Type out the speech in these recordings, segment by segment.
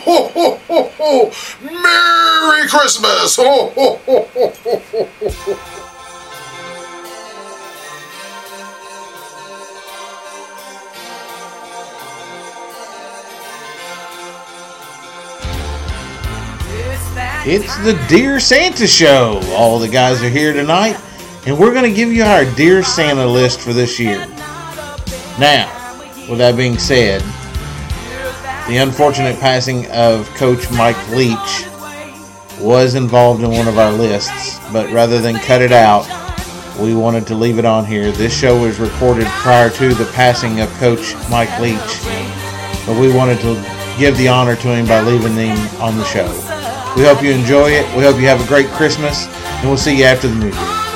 ho, ho, ho, ho. Merry Christmas! Ho, ho, ho, ho, ho, ho, ho. It's the Dear Santa Show. All the guys are here tonight, and we're going to give you our Dear Santa list for this year. Now, with that being said, the unfortunate passing of Coach Mike Leach was involved in one of our lists, but rather than cut it out, we wanted to leave it on here. This show was recorded prior to the passing of Coach Mike Leach, but we wanted to give the honor to him by leaving him on the show. We hope you enjoy it. We hope you have a great Christmas, and we'll see you after the new year.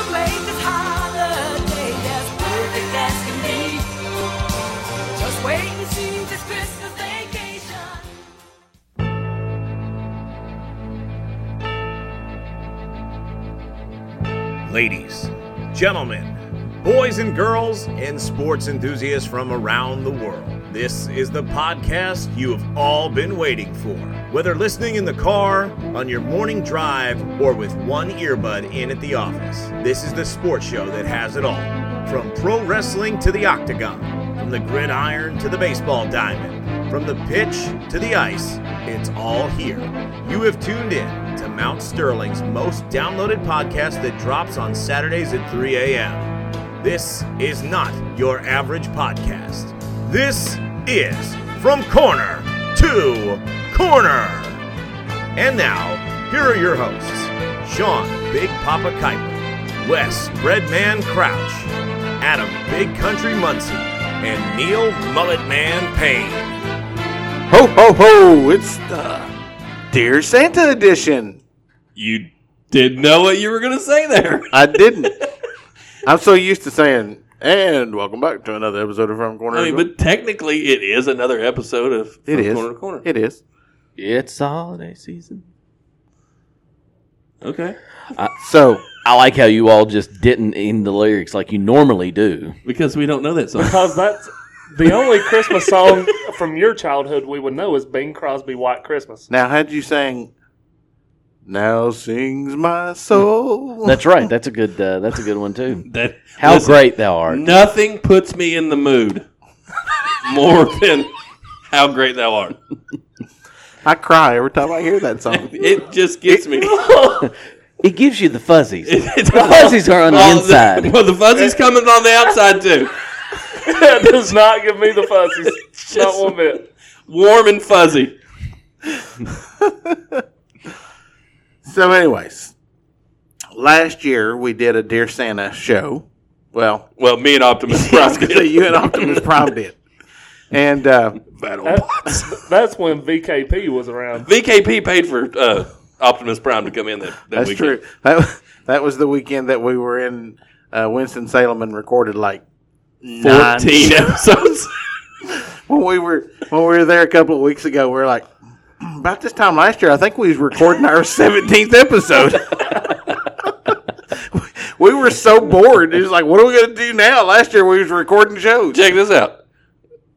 Ladies, gentlemen, boys and girls, and sports enthusiasts from around the world. This is the podcast you have all been waiting for. Whether listening in the car, on your morning drive, or with one earbud in at the office, this is the sports show that has it all. From pro wrestling to the octagon, from the gridiron to the baseball diamond, from the pitch to the ice, it's all here. You have tuned in to Mount Sterling's most downloaded podcast that drops on Saturdays at 3 a.m. This is not your average podcast. This is From Corner to Corner. And now, here are your hosts Sean Big Papa Kuiper, Wes Breadman Crouch, Adam Big Country Muncie, and Neil Mullet Man Payne. Ho ho ho! It's the Dear Santa edition. You didn't know what you were going to say there. I didn't. I'm so used to saying, and welcome back to another episode of From Corner. I mean, to but technically, it is another episode of It From is. Corner to Corner. It is. It's holiday season. Okay. So I like how you all just didn't end the lyrics like you normally do. Because we don't know that song. Because that's the only Christmas song from your childhood we would know is Bing Crosby White Christmas. now, had you sang, "Now sings my soul"? That's right. That's a good. Uh, that's a good one too. that How listen, great thou art! Nothing puts me in the mood more than how great thou art. I cry every time I hear that song. It just gets me. It gives you the fuzzies. It's The fuzzies are on the inside. well, the fuzzies coming on the outside too. That does not give me the fuzzies. not one bit. Warm and fuzzy. so, anyways, last year we did a Dear Santa show. Well, Well, me and Optimus Prime gonna did. you and Optimus Prime did, and uh, That- that's when VKP was around. VKP paid for uh, Optimus Prime to come in that, that That's weekend. true. That that was the weekend that we were in uh, Winston Salem and recorded like nine- 14 episodes. when we were when we were there a couple of weeks ago. We were like about this time last year. I think we was recording our seventeenth episode. we were so bored. It was like, what are we going to do now? Last year we was recording shows. Check this out.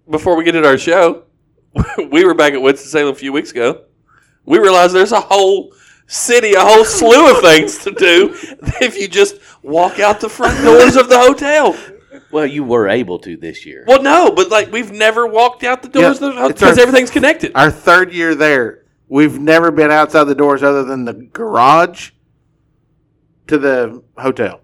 Before we get into our show, we were back at Winston-Salem a few weeks ago. We realized there's a whole city, a whole slew of things to do if you just walk out the front doors of the hotel. Well, you were able to this year. Well, no, but like we've never walked out the doors Yeah, of the uh, it's because our- everything's connected. Our third year there, we've never been outside the doors other than the garage to the hotel.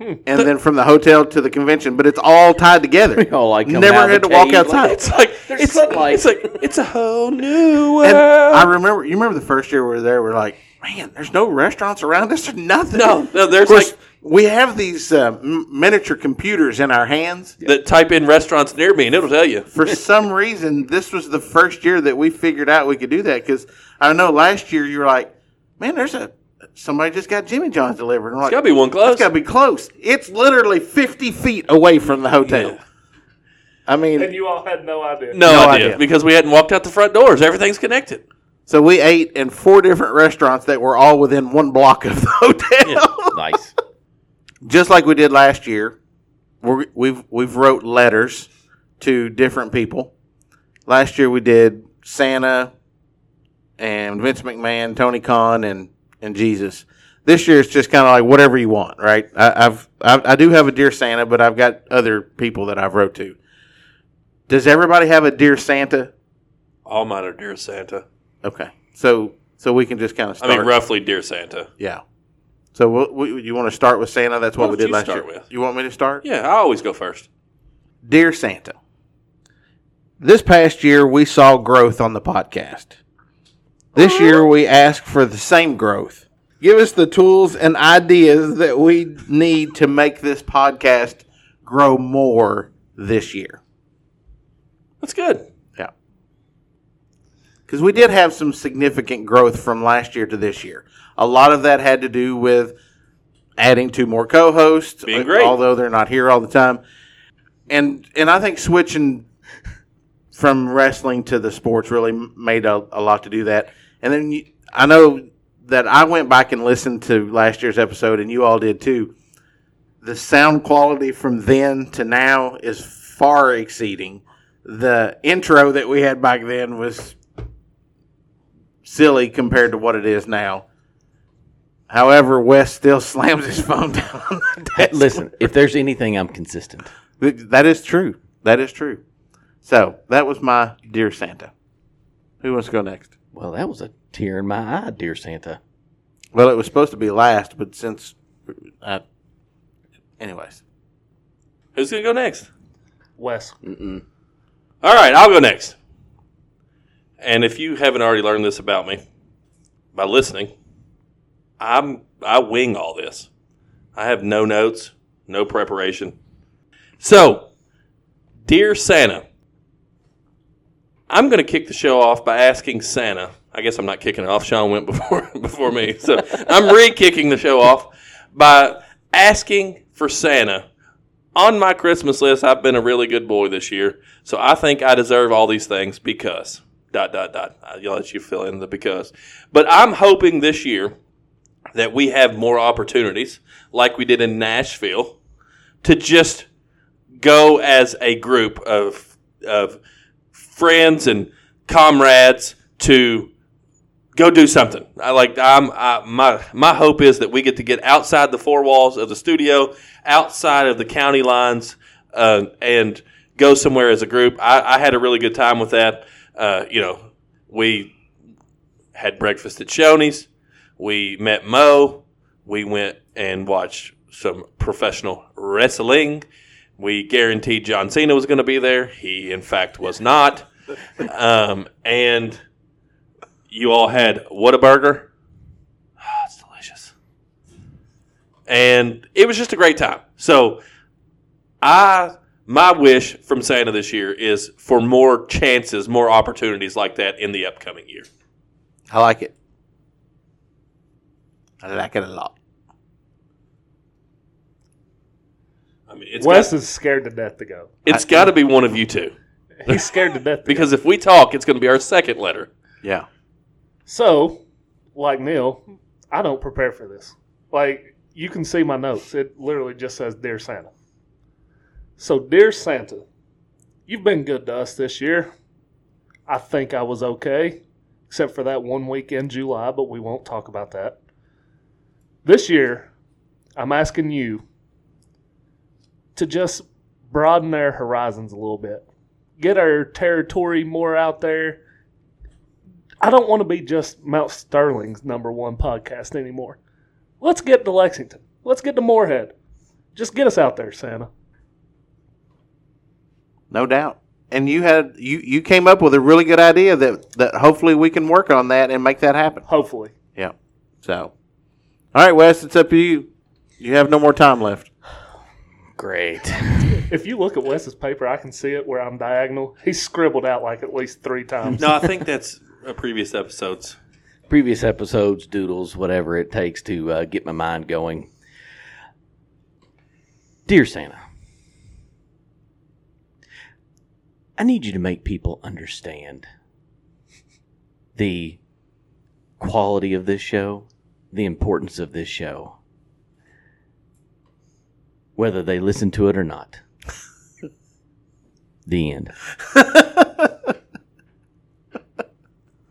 Hmm. And then from the hotel to the convention, but it's all tied together. We all like coming Never out had the to walk cave, outside. like, it's like it's sunlight. it's like it's a whole new world. And I remember, you remember the first year we were there, we are like, man, there's no restaurants around us. There's nothing. no, no, there's Of course, like we have these uh, m- miniature computers in our hands. that type in restaurants near me and it'll tell you. For some reason, this was the first year that we figured out we could do that. Because I know last year you were like, man, there's a somebody just got Jimmy John's delivered. And I'm It's like, gotta be one close. It's got to be close. It's literally 50 feet away from the hotel. Yeah. I mean, And you all had no idea. No, No idea, idea. because we hadn't walked out the front doors. Everything's connected. So we ate in four different restaurants that were all within one block of the hotel. nice. just like we did last year, we're, we've we've wrote letters to different people. Last year we did Santa, and Vince McMahon, Tony Khan, and and Jesus. This year it's just kind of like whatever you want, right? I, I've I, I do have a dear Santa, but I've got other people that I've wrote to. Does everybody have a dear Santa? All mine are Dear Santa. Okay, so so we can just kind of I mean, roughly Dear Santa. yeah. So we'll, we, you want to start with Santa? That's what Why we did last start year. with? You want me to start? Yeah, I always go first. Dear Santa, this past year we saw growth on the podcast. This year we ask for the same growth. Give us the tools and ideas that we need to make this podcast grow more this year. That's good. Because we did have some significant growth from last year to this year. A lot of that had to do with adding two more co-hosts, Being great. although they're not here all the time. And and I think switching from wrestling to the sports really made a, a lot to do that. And then you, I know that I went back and listened to last year's episode, and you all did too. The sound quality from then to now is far exceeding the intro that we had back then was silly compared to what it is now. However, Wes still slams his phone down on the desk. Listen, if there's anything, I'm consistent. That is true. That is true. So that was my dear Santa. Who wants to go next? Well, that was a tear in my eye, dear Santa. Well, it was supposed to be last, but since, uh, anyways, Who's going to go next? Wes. All right, I'll go next. And if you haven't already learned this about me by listening, I'm I wing all this. I have no notes, no preparation. So, dear Santa, I'm going to kick the show off by asking Santa. I guess I'm not kicking it off. Sean went before before me, so I'm re-kicking the show off by asking for Santa on my Christmas list, I've been a really good boy this year, so I think I deserve all these things because dot dot dot. I'll let you fill in the because. But I'm hoping this year that we have more opportunities, like we did in Nashville, to just go as a group of of friends and comrades to go do something. I like I'm I, my my hope is that we get to get outside the four walls of the studio, outside of the county lines, uh, and go somewhere as a group. I, I had a really good time with that. Uh, you know, we had breakfast at Shoney's. We met Mo. We went and watched some professional wrestling. We guaranteed John Cena was going to be there. He, in fact, was not. Um, and you all had Whataburger. Oh, it's delicious. And it was just a great time. So I my wish from Santa this year is for more chances, more opportunities like that in the upcoming year. I like it. I like it a lot. I mean, it's Wes got, is scared to death to go. it's got to be one of you two He's scared to death to go. because if we talk, it's going to be our second letter. Yeah. So, like Neil, I don't prepare for this. Like, you can see my notes. It literally just says Dear Santa. So, Dear Santa, you've been good to us this year. I think I was okay, except for that one week in July, but we won't talk about that. This year, I'm asking you to just broaden our horizons a little bit. Get our territory more out there. I don't want to be just Mount Sterling's number one podcast anymore. Let's get to Lexington. Let's get to Morehead. Just get us out there, Santa. No doubt. And you had you you came up with a really good idea that that hopefully we can work on that and make that happen. Hopefully. Yeah. So, all right, Wes, it's up to you. You have no more time left. Great. If you look at Wes's paper, I can see it where I'm diagonal. He's scribbled out like at least three times. No, I think that's uh, previous episodes. Previous episodes, doodles, whatever it takes to uh, get my mind going. Dear Santa, I need you to make people understand the quality of this show, the importance of this show, whether they listen to it or not. the end.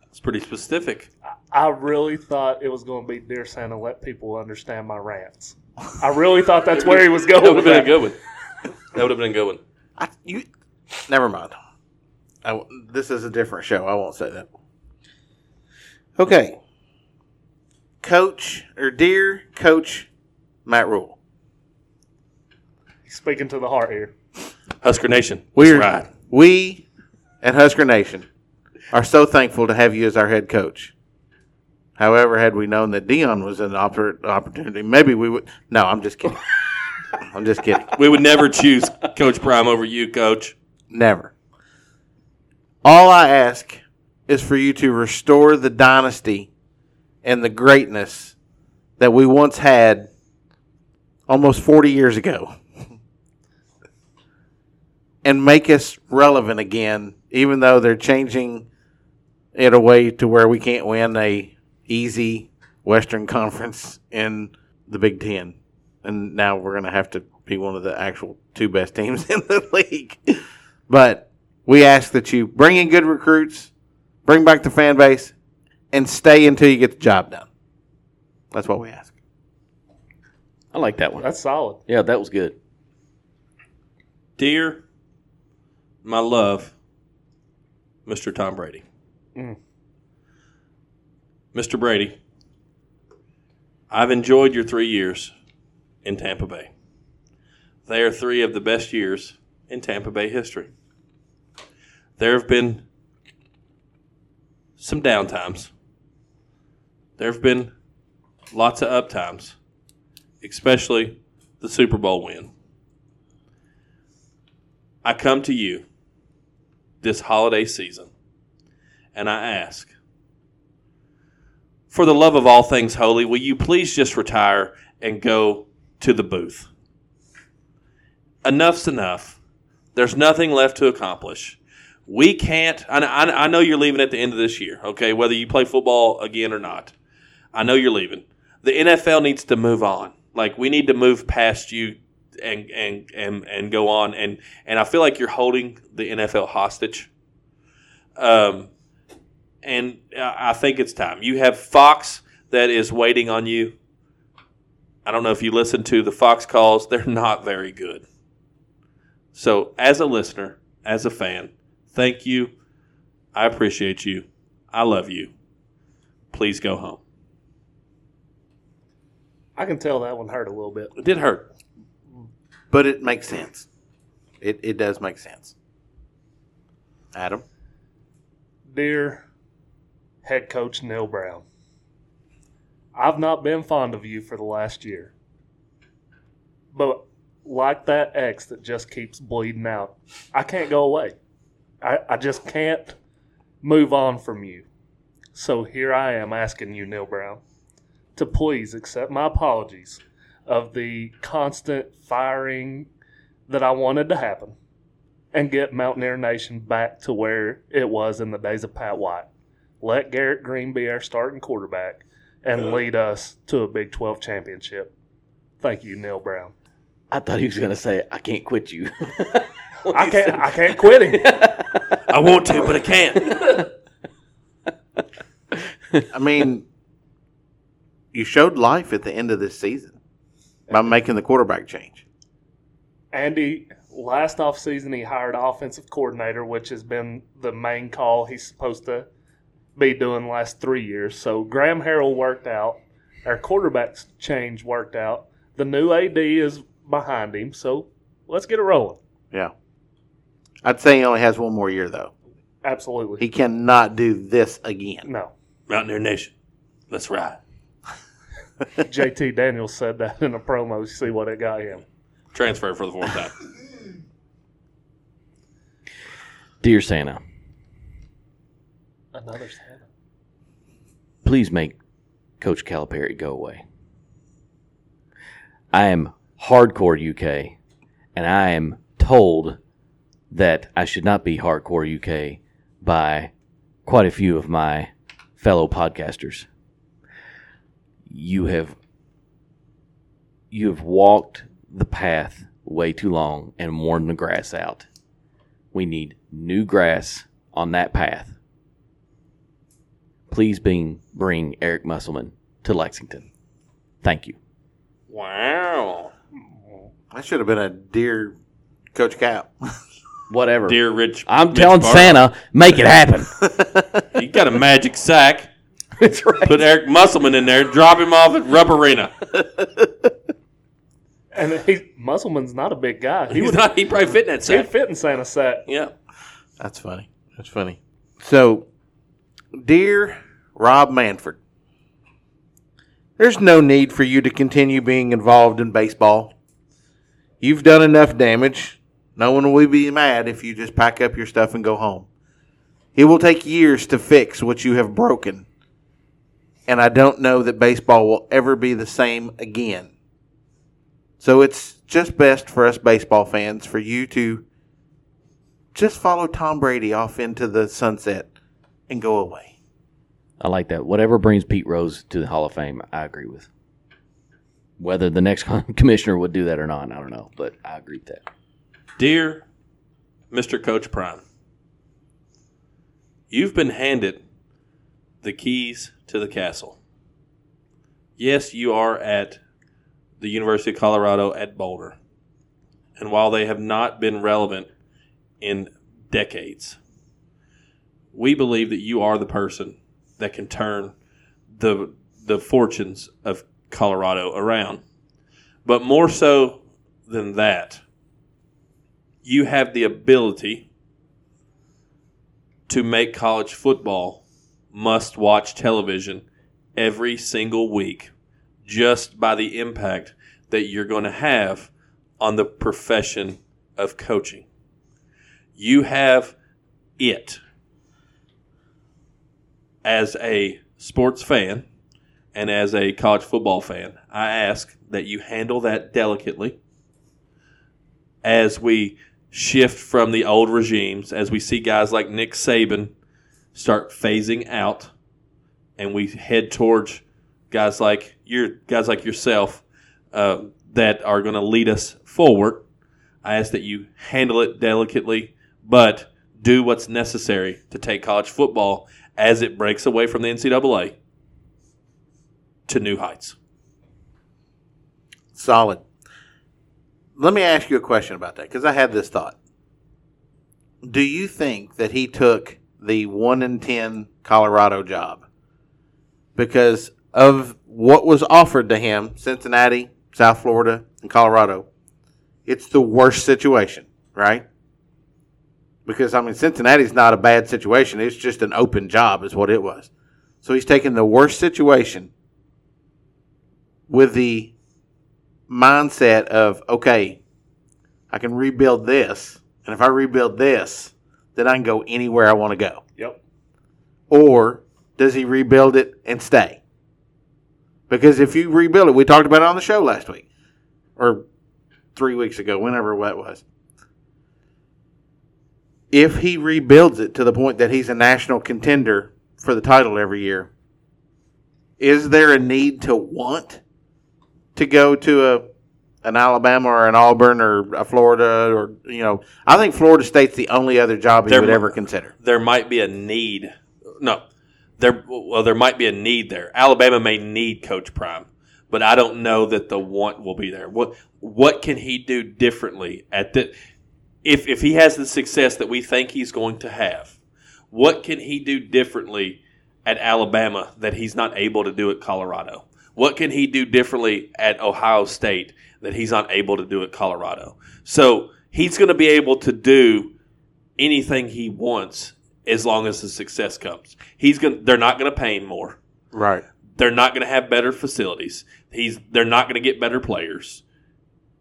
It's pretty specific. I really thought it was going to be Dear Santa, let people understand my rants. I really thought that's where he was going That would with have been a that. good one. That would have been a good one. I, you, never mind. I w this is a different show. I won't say that. Okay. Coach or dear Coach Matt Rhule. He's speaking to the heart here. Husker Nation. We're right. we at Husker Nation are so thankful to have you as our head coach. However, had we known that Deion was an oppor- opportunity, maybe we would. No, I'm just kidding. I'm just kidding. We would never choose Coach Prime over you, Coach. Never. All I ask is for you to restore the dynasty and the greatness that we once had almost 40 years ago and make us relevant again, even though they're changing it away to where we can't win a easy Western Conference in the Big Ten. And now we're going to have to be one of the actual two best teams in the league. But we ask that you bring in good recruits, bring back the fan base, and stay until you get the job done. That's what we ask. I like that one. That's solid. Yeah, that was good. Dear, my love, Mr. Tom Brady. Mm. Mr. Brady, I've enjoyed your three years in Tampa Bay. They are three of the best years in Tampa Bay history. There have been some downtimes. There have been lots of uptimes, especially the Super Bowl win. I come to you this holiday season and I ask, for the love of all things holy, will you please just retire and go to the booth? Enough's enough. There's nothing left to accomplish. We can't. I, I, I know you're leaving at the end of this year, okay, whether you play football again or not. I know you're leaving. The NFL needs to move on. Like, we need to move past you and and and and go on and and I feel like you're holding the NFL hostage. Um, and I I think it's time. You have Fox that is waiting on you. I don't know if you listen to the Fox calls; they're not very good. So, as a listener, as a fan, thank you. I appreciate you. I love you. Please go home. I can tell that one hurt a little bit. It did hurt. But it makes sense. It, it does make sense. Adam? Dear head coach Neal Brown, I've not been fond of you for the last year. But like that X that just keeps bleeding out, I can't go away. I, I just can't move on from you. So here I am asking you, Neal Brown, to please accept my apologies of the constant firing that I wanted to happen and get Mountaineer Nation back to where it was in the days of Pat White. Let Garrett Greene be our starting quarterback and lead us to a Big 12 championship. Thank you, Neal Brown. I thought he was going to say, I can't quit you. I can't I can't quit him. I want to, but I can't. I mean, you showed life at the end of this season by making the quarterback change. Andy, last offseason, he hired offensive coordinator, which has been the main call he's supposed to be doing the last three years. So Graham Harrell worked out. Our quarterback change worked out. The new AD is behind him. So let's get it rolling. Yeah. I'd say he only has one more year, though. Absolutely. He cannot do this again. no. Mountaineer Nation. Let's ride. JT Daniels said that in a promo. See what it got him. Transfer for the fourth time. Dear Santa, Another Santa. please make Coach Calipari go away. I am hardcore UK, and I am told that I should not be hardcore UK by quite a few of my fellow podcasters. You have you have walked the path way too long and worn the grass out. We need new grass on that path. please bring, bring Eric Musselman to Lexington. Thank you. Wow. That should have been a dear Coach Cap. Whatever. Dear Rich. I'm Mitch telling Barber. Santa, make it happen. He got a magic sack. That's right. Put Eric Musselman in there. Drop him off at arena And he, Musselman's not a big guy. He He's would not. He probably fit in that he'd fit in Santa's sack. Yeah. That's funny. That's funny. So, dear Rob Manfred, there's no need for you to continue being involved in baseball. You've done enough damage. No one will be mad if you just pack up your stuff and go home. It will take years to fix what you have broken. And I don't know that baseball will ever be the same again. So it's just best for us baseball fans for you to just follow Tom Brady off into the sunset and go away. I like that. Whatever brings Pete Rose to the Hall of Fame, I agree with. Whether the next commissioner would do that or not, I don't know, but I agree with that. Dear Mr. Coach Prime, you've been handed the keys to the castle. Yes, you are at the University of Colorado at Boulder. And while they have not been relevant in decades, we believe that you are the person that can turn the the fortunes of Colorado around. But more so than that, you have the ability to make college football must watch television every single week just by the impact that you're going to have on the profession of coaching. You have it as a sports fan and as a college football fan. I ask that you handle that delicately as we shift from the old regimes, as we see guys like Nick Saban start phasing out, and we head towards guys like your guys like yourself uh, that are going to lead us forward. I ask that you handle it delicately, but do what's necessary to take college football as it breaks away from the NCAA to new heights. Solid. Let me ask you a question about that because I had this thought. Do you think that he took the 1 in 10 Colorado job because of what was offered to him, Cincinnati, South Florida, and Colorado? It's the worst situation, right? Because, I mean, Cincinnati's not a bad situation. It's just an open job, is what it was. So he's taking the worst situation with the mindset of okay, I can rebuild this, and if I rebuild this, then I can go anywhere I want to go. Yep. Or does he rebuild it and stay? Because if you rebuild it, we talked about it on the show last week or three weeks ago, whenever that was. If he rebuilds it to the point that he's a national contender for the title every year, is there a need to want to go to a an Alabama or an Auburn or a Florida or you know I think Florida State's the only other job he There would mi- ever consider. there might be a need. No, there. Well, there might be a need there. Alabama may need Coach Prime, but I don't know that the want will be there. What What can he do differently at the? If if he has the success that we think he's going to have, what can he do differently at Alabama that he's not able to do at Colorado? What can he do differently at Ohio State that he's not able to do at Colorado? So he's going to be able to do anything he wants as long as the success comes. He's going they're not going to pay him more. Right. They're not going to have better facilities. He's they're not going to get better players.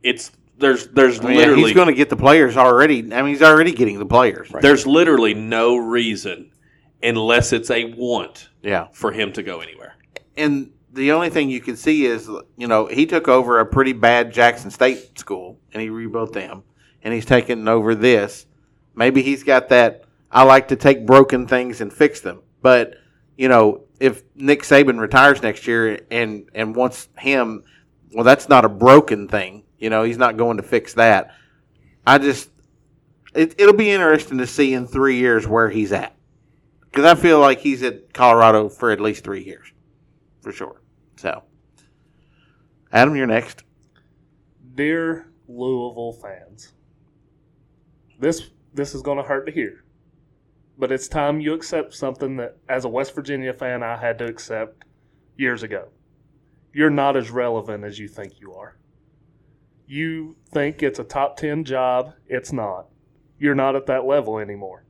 It's there's there's I mean, literally he's going to get the players already. I mean, he's already getting the players. there's literally no reason unless it's a want Yeah. for him to go anywhere. And the only thing you can see is, you know, he took over a pretty bad Jackson State school and he rebuilt them, and he's taken over this. Maybe he's got that. I like to take broken things and fix them. But you know, if Nick Saban retires next year and and wants him, well, that's not a broken thing. You know, he's not going to fix that. I just, it, it'll be interesting to see in three years where he's at because I feel like he's at Colorado for at least three years, for sure. So, Adam, you're next. Dear Louisville fans, this this is going to hurt to hear, but it's time you accept something that, as a West Virginia fan, I had to accept years ago. You're not as relevant as you think you are. You think it's a top 10 job, it's not. You're not at that level anymore.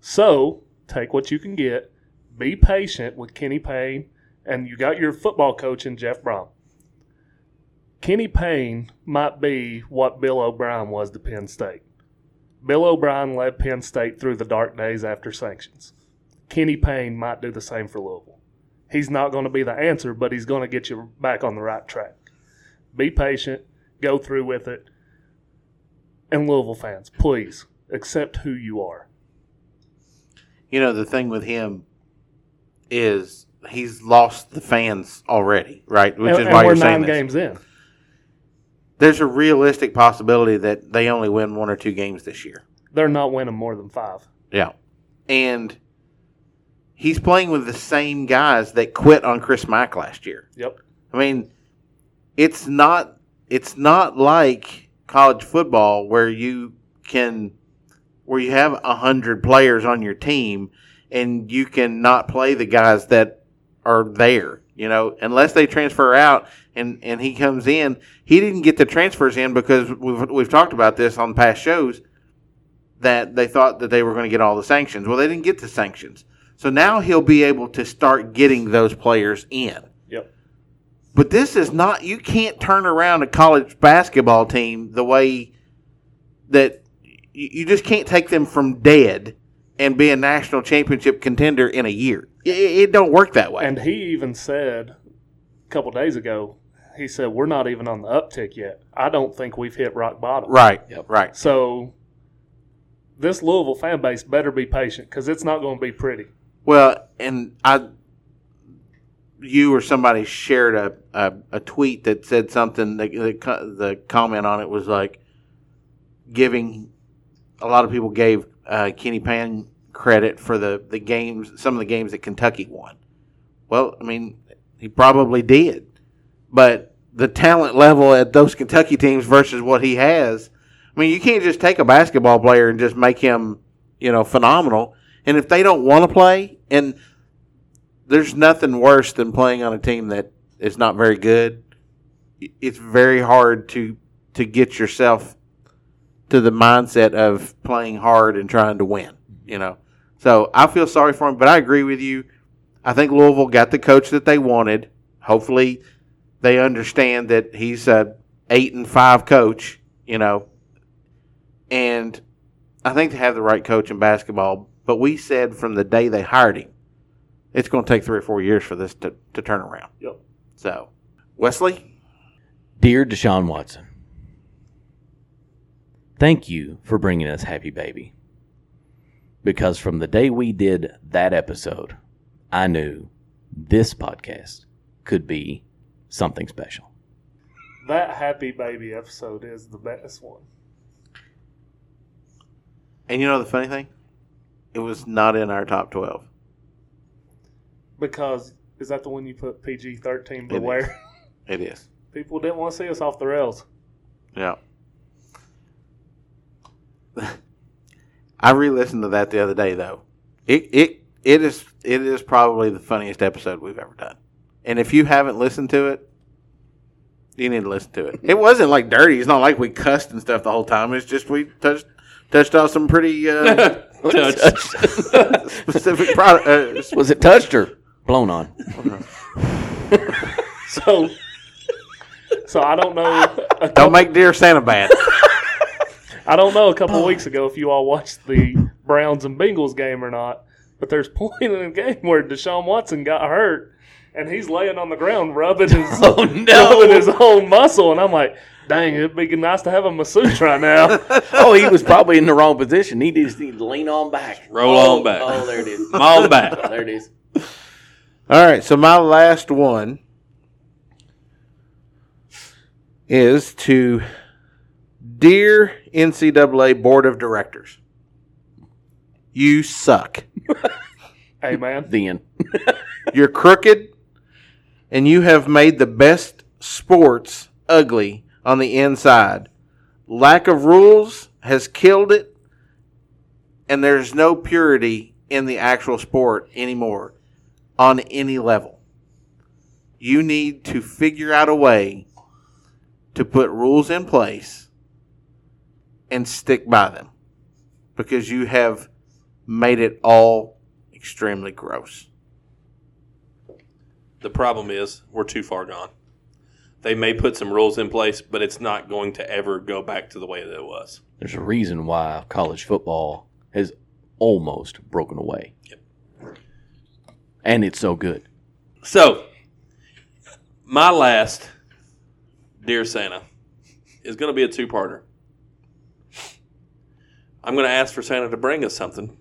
So, take what you can get, be patient with Kenny Payne, and you got your football coach in Jeff Brohm. Kenny Payne might be what Bill O'Brien was to Penn State. Bill O'Brien led Penn State through the dark days after sanctions. Kenny Payne might do the same for Louisville. He's not going to be the answer, but he's going to get you back on the right track. Be patient, go through with it. And Louisville fans, please accept who you are. You know, the thing with him is he's lost the fans already, right? Which and, is and why we're you're saying nine this. games in. There's a realistic possibility that they only win one or two games this year. They're not winning more than five. Yeah. And he's playing with the same guys that quit on Chris Mack last year. Yep. I mean, it's not it's not like college football where you can where you have a hundred players on your team and you can not play the guys that are there. You know, unless they transfer out and, and he comes in, he didn't get the transfers in because we've we've talked about this on past shows that they thought that they were going to get all the sanctions. Well, they didn't get the sanctions. So now he'll be able to start getting those players in. Yep. But this is not, you can't turn around a college basketball team the way that you you just can't take them from dead and be a national championship contender in a year. It, it don't work that way. And he even said a couple days ago, he said, We're not even on the uptick yet. I don't think we've hit rock bottom. right, Yep. right. So this Louisville fan base better be patient because it's not going to be pretty. Well, and I, you or somebody shared a, a, a tweet that said something. The, the the comment on it was like giving a lot of people gave uh, Kenny Payne credit for the the games, some of the games that Kentucky won. Well, I mean, he probably did, but the talent level at those Kentucky teams versus what he has. I mean, you can't just take a basketball player and just make him, you know, phenomenal. And if they don't want to play, and there's nothing worse than playing on a team that is not very good. It's very hard to to get yourself to the mindset of playing hard and trying to win. You know, so I feel sorry for him, but I agree with you. I think Louisville got the coach that they wanted. Hopefully, they understand that he's a eight and five coach. You know, and I think they have the right coach in basketball. But we said from the day they hired him, it's going to take three or four years for this to, to turn around. Yep. So, Wesley, Dear Deshaun Watson, thank you for bringing us Happy Baby. Because from the day we did that episode, I knew this podcast could be something special. That Happy Baby episode is the best one. and you know the funny thing, it was not in our top twelve. Because is that the one you put PG 13 It is. beware? It is. People didn't want to see us off the rails. Yeah. I re-listened to that the other day, though. It it it is it is probably the funniest episode we've ever done. And if you haven't listened to it, you need to listen to it. It wasn't like dirty. It's not like we cussed and stuff the whole time. It's just we touched touched off some pretty uh, specific product. Uh, Was it touched or blown on? So, so I don't know. Don't make dear Santa bad. I don't know a couple of weeks ago if you all watched the Browns and Bengals game or not, but there's a point in the game where Deshaun Watson got hurt and he's laying on the ground rubbing his Oh, no. rubbing his own muscle, and I'm like, dang, it'd be nice to have a masseuse right now. Oh, he was probably in the wrong position. He just needed to lean on back. Roll Oh, on back. Oh, there it is. Come on back. There it is. All right, so my last one is to Dear NCAA Board of Directors. You suck. Hey, man. The end. You're crooked, and you have made the best sports ugly on the inside. Lack of rules has killed it, and there's no purity in the actual sport anymore on any level. You need to figure out a way to put rules in place and stick by them because you have made it all extremely gross. The problem is we're too far gone. They may put some rules in place, but it's not going to ever go back to the way that it was. There's a reason why college football has almost broken away. Yep. And it's so good. So, my last Dear Santa is going to be a two parter. I'm going to ask for Santa to bring us something,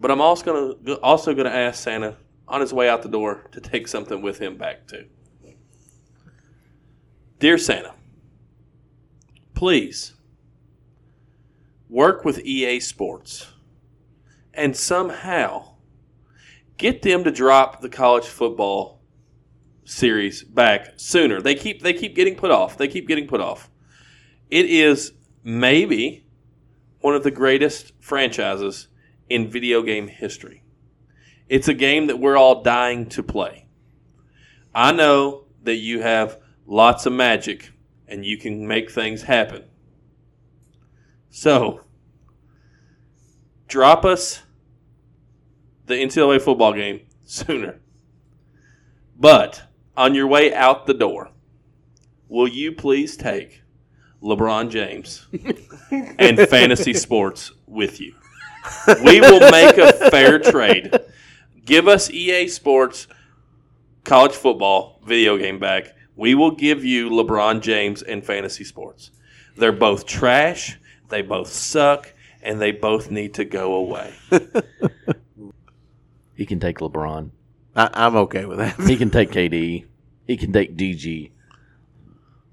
but I'm also going to also going to ask Santa on his way out the door to take something with him back too. Dear Santa, please work with EA Sports and somehow get them to drop the college football series back sooner. They keep they keep getting put off. They keep getting put off. It is maybe one of the greatest franchises in video game history. It's a game that we're all dying to play. I know that you have lots of magic and you can make things happen. So, drop us the NCAA football game sooner. But on your way out the door, will you please take LeBron James and fantasy sports with you? We will make a fair trade. Give us EA Sports college football video game back. We will give you LeBron James and fantasy sports. They're both trash, they both suck, and they both need to go away. He can take LeBron. I, I'm okay with that. He can take KD. He can take DG.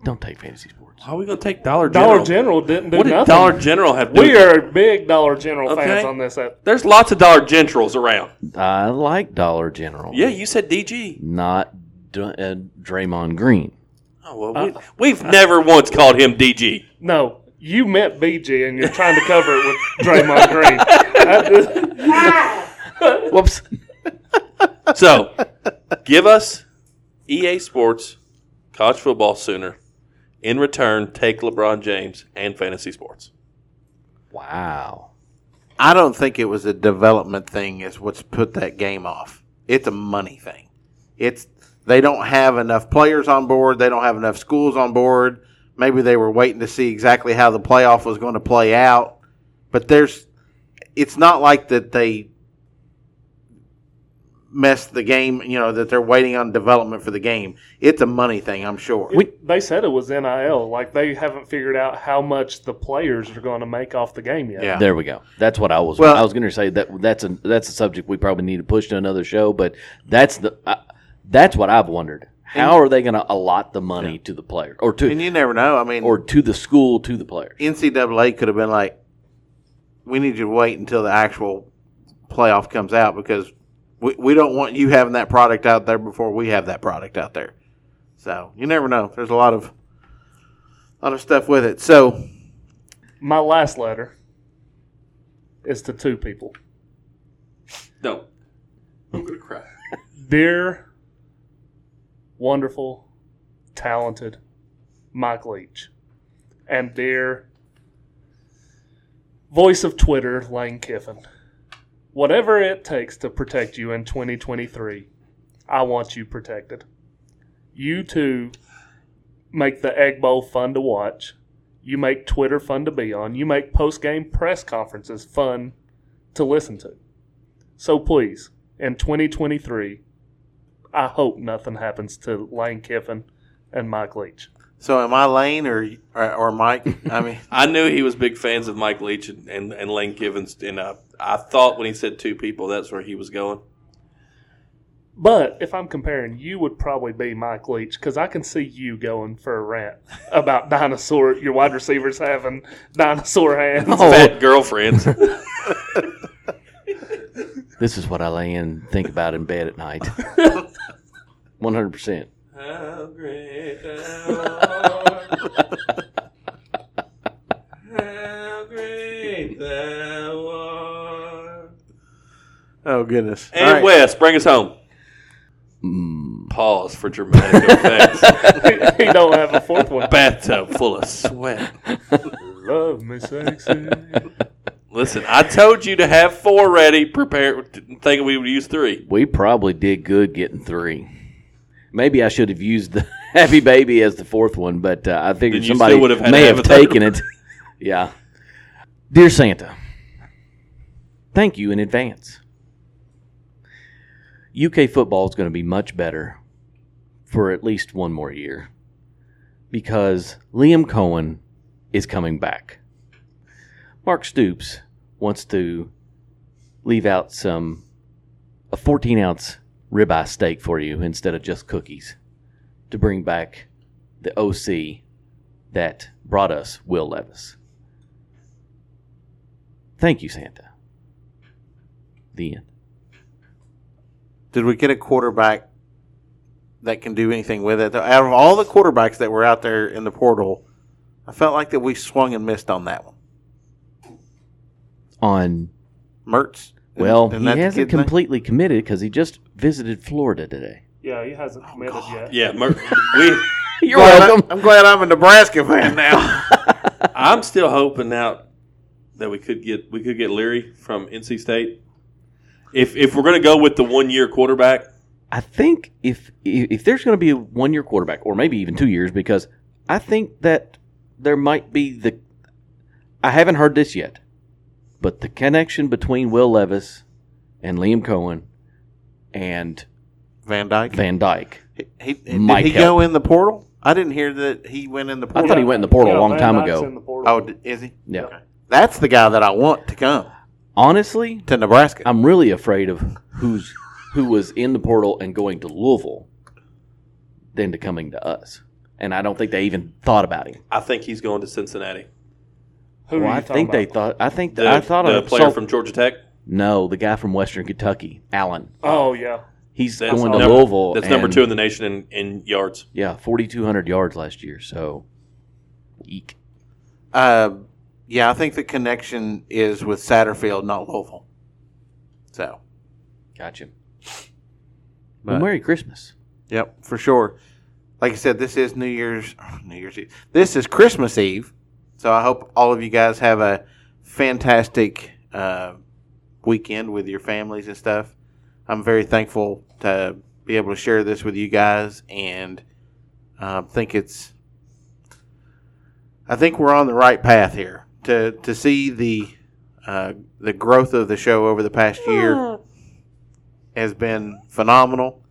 Don't take fantasy sports. How are we going to take Dollar General? Dollar General didn't do What did nothing. Dollar General have to we are big Dollar General Okay. fans on this. ep- There's lots of Dollar Generals around. I like Dollar General. Yeah, you said DG. Not D- uh, Draymond Green. Oh, well, we, we've never once called him DG. No, you meant BG, and you're trying to cover it with Draymond Green. That- Whoops. So, give us EA Sports, college football sooner. In return, take LeBron James and fantasy sports. Wow. I don't think it was a development thing is what's put that game off. It's a money thing. It's they don't have enough players on board, they don't have enough schools on board. Maybe they were waiting to see exactly how the playoff was going to play out. But there's it's not like that they messed the game, you know, that they're waiting on development for the game. It's a money thing, I'm sure. it- they said it was NIL. Like they haven't figured out how much the players are going to make off the game yet. Yeah. There we go. That's what I was. Well- I was going to say that that's a that's a subject we probably need to push to another show. But that's the uh, that's what I've wondered. How are they going to allot the money to the player or to and you never know. I mean, or to the school to the players? NCAA could have been like, we need you to wait until the actual playoff comes out because we, we don't want you having that product out there before we have that product out there. So you never know. There's a lot of lot of stuff with it. So My last letter is to two people. No. I'm going to cry. Dear wonderful, talented Mike Leach, and dear voice of Twitter, Lane Kiffin. Whatever it takes to protect you in 2023, I want you protected. You two make the Egg Bowl fun to watch. You make Twitter fun to be on. You make post game press conferences fun to listen to. So please, in 2023, I hope nothing happens to Lane Kiffin and Mike Leach. So am I Lane or or, or Mike? I mean, I knew he was big fans of Mike Leach and, and, and Lane Kiffin, and uh, I thought when he said two people, that's where he was going. But if I'm comparing, you would probably be Mike Leach because I can see you going for a rant about dinosaur, your wide receivers having dinosaur hands. Fat girlfriends. This is what I lay and think about in bed at night. One hundred percent. How great thou art. How great thou art. Oh goodness! And All right. Wes, bring us home. Mm. Pause for dramatic effects. he don't have a fourth one. Bathtub full of sweat. Love me sexy. Listen, I told you to have four ready, Prepare, thinking we would use three. We probably did good getting three. Maybe I should have used the Happy Baby as the fourth one, but uh, I figured somebody would have may have taken it. yeah. Dear Santa, thank you in advance. UK football is going to be much better for at least one more year because Liam Coen is coming back. Mark Stoops wants to leave out some a 14 ounce ribeye steak for you instead of just cookies to bring back the OC that brought us Will Levis. Thank you, Santa. The end. Did we get a quarterback that can do anything with it? Out of all the quarterbacks that were out there in the portal, I felt like that we swung and missed on that one. On Mertz. well, Isn't he hasn't completely committed because he just visited Florida today. Yeah, he hasn't oh, committed yet. Yeah, Mer- we. You're Glad I- welcome. I'm glad I'm a Nebraska fan now. I'm still hoping out that we could get we could get Leary from NC State. If if we're going to go with the one year quarterback, I think if if there's going to be a one year quarterback, or maybe even two years, because I think that there might be the. I haven't heard this yet, but the connection between Will Levis and Liam Coen and Van Dyke. Van Dyke. he, he, Might did he help. go in the portal? I didn't hear that he went in the portal. I portal. thought he went in the portal Yeah, a long Van time Dyke's ago. in the portal. Oh, d- is he? Yeah. Okay. That's the guy that I want to come Honestly, to Nebraska. I'm really afraid of who's who was in the portal and going to Louisville than to coming to us. And I don't think they even thought about him. I think he's going to Cincinnati. Who are you I talking think they thought. I think The, I thought the I player saw- from Georgia Tech. No, the guy from Western Kentucky, Allen. Oh yeah. He's That's going to number- Louisville. That's number and- two in the nation in, in yards. Yeah, forty two hundred yards last year. So, eek. Uh, yeah, I think the connection is with Satterfield, not Louisville. So, Gotcha. But- well, Merry Christmas. yep, for sure. Like I said, this is New Year's New Year's Eve. This is Christmas Eve. So I hope all of you guys have a fantastic uh, weekend with your families and stuff. I'm very thankful to be able to share this with you guys, and uh, think it's. I think we're on the right path here to to see the uh, the growth of the show over the past year has been phenomenal,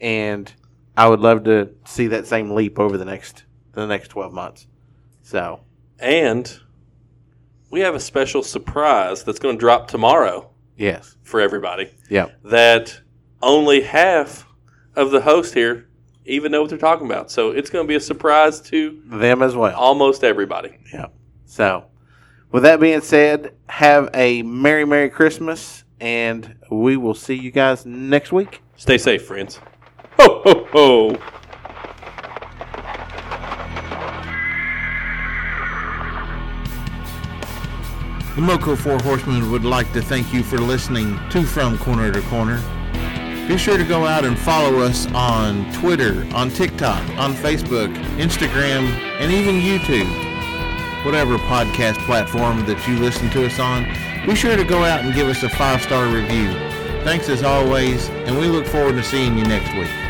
and I would love to see that same leap over the next the next twelve months. So And we have a special surprise that's going to drop tomorrow yes, for everybody. yeah, That only half of the host here even know what they're talking about. So it's going to be a surprise to them as well. almost everybody. Yeah. So, with that being said, have a merry merry Christmas, and we will see you guys next week. Stay safe, friends. Ho, ho, ho. The Moco Four Horsemen would like to thank you for listening to From Corner to Corner. Be sure to go out and follow us on Twitter, on TikTok, on Facebook, Instagram, and even YouTube. Whatever podcast platform that you listen to us on, be sure to go out and give us a five star review. Thanks as always, and we look forward to seeing you next week.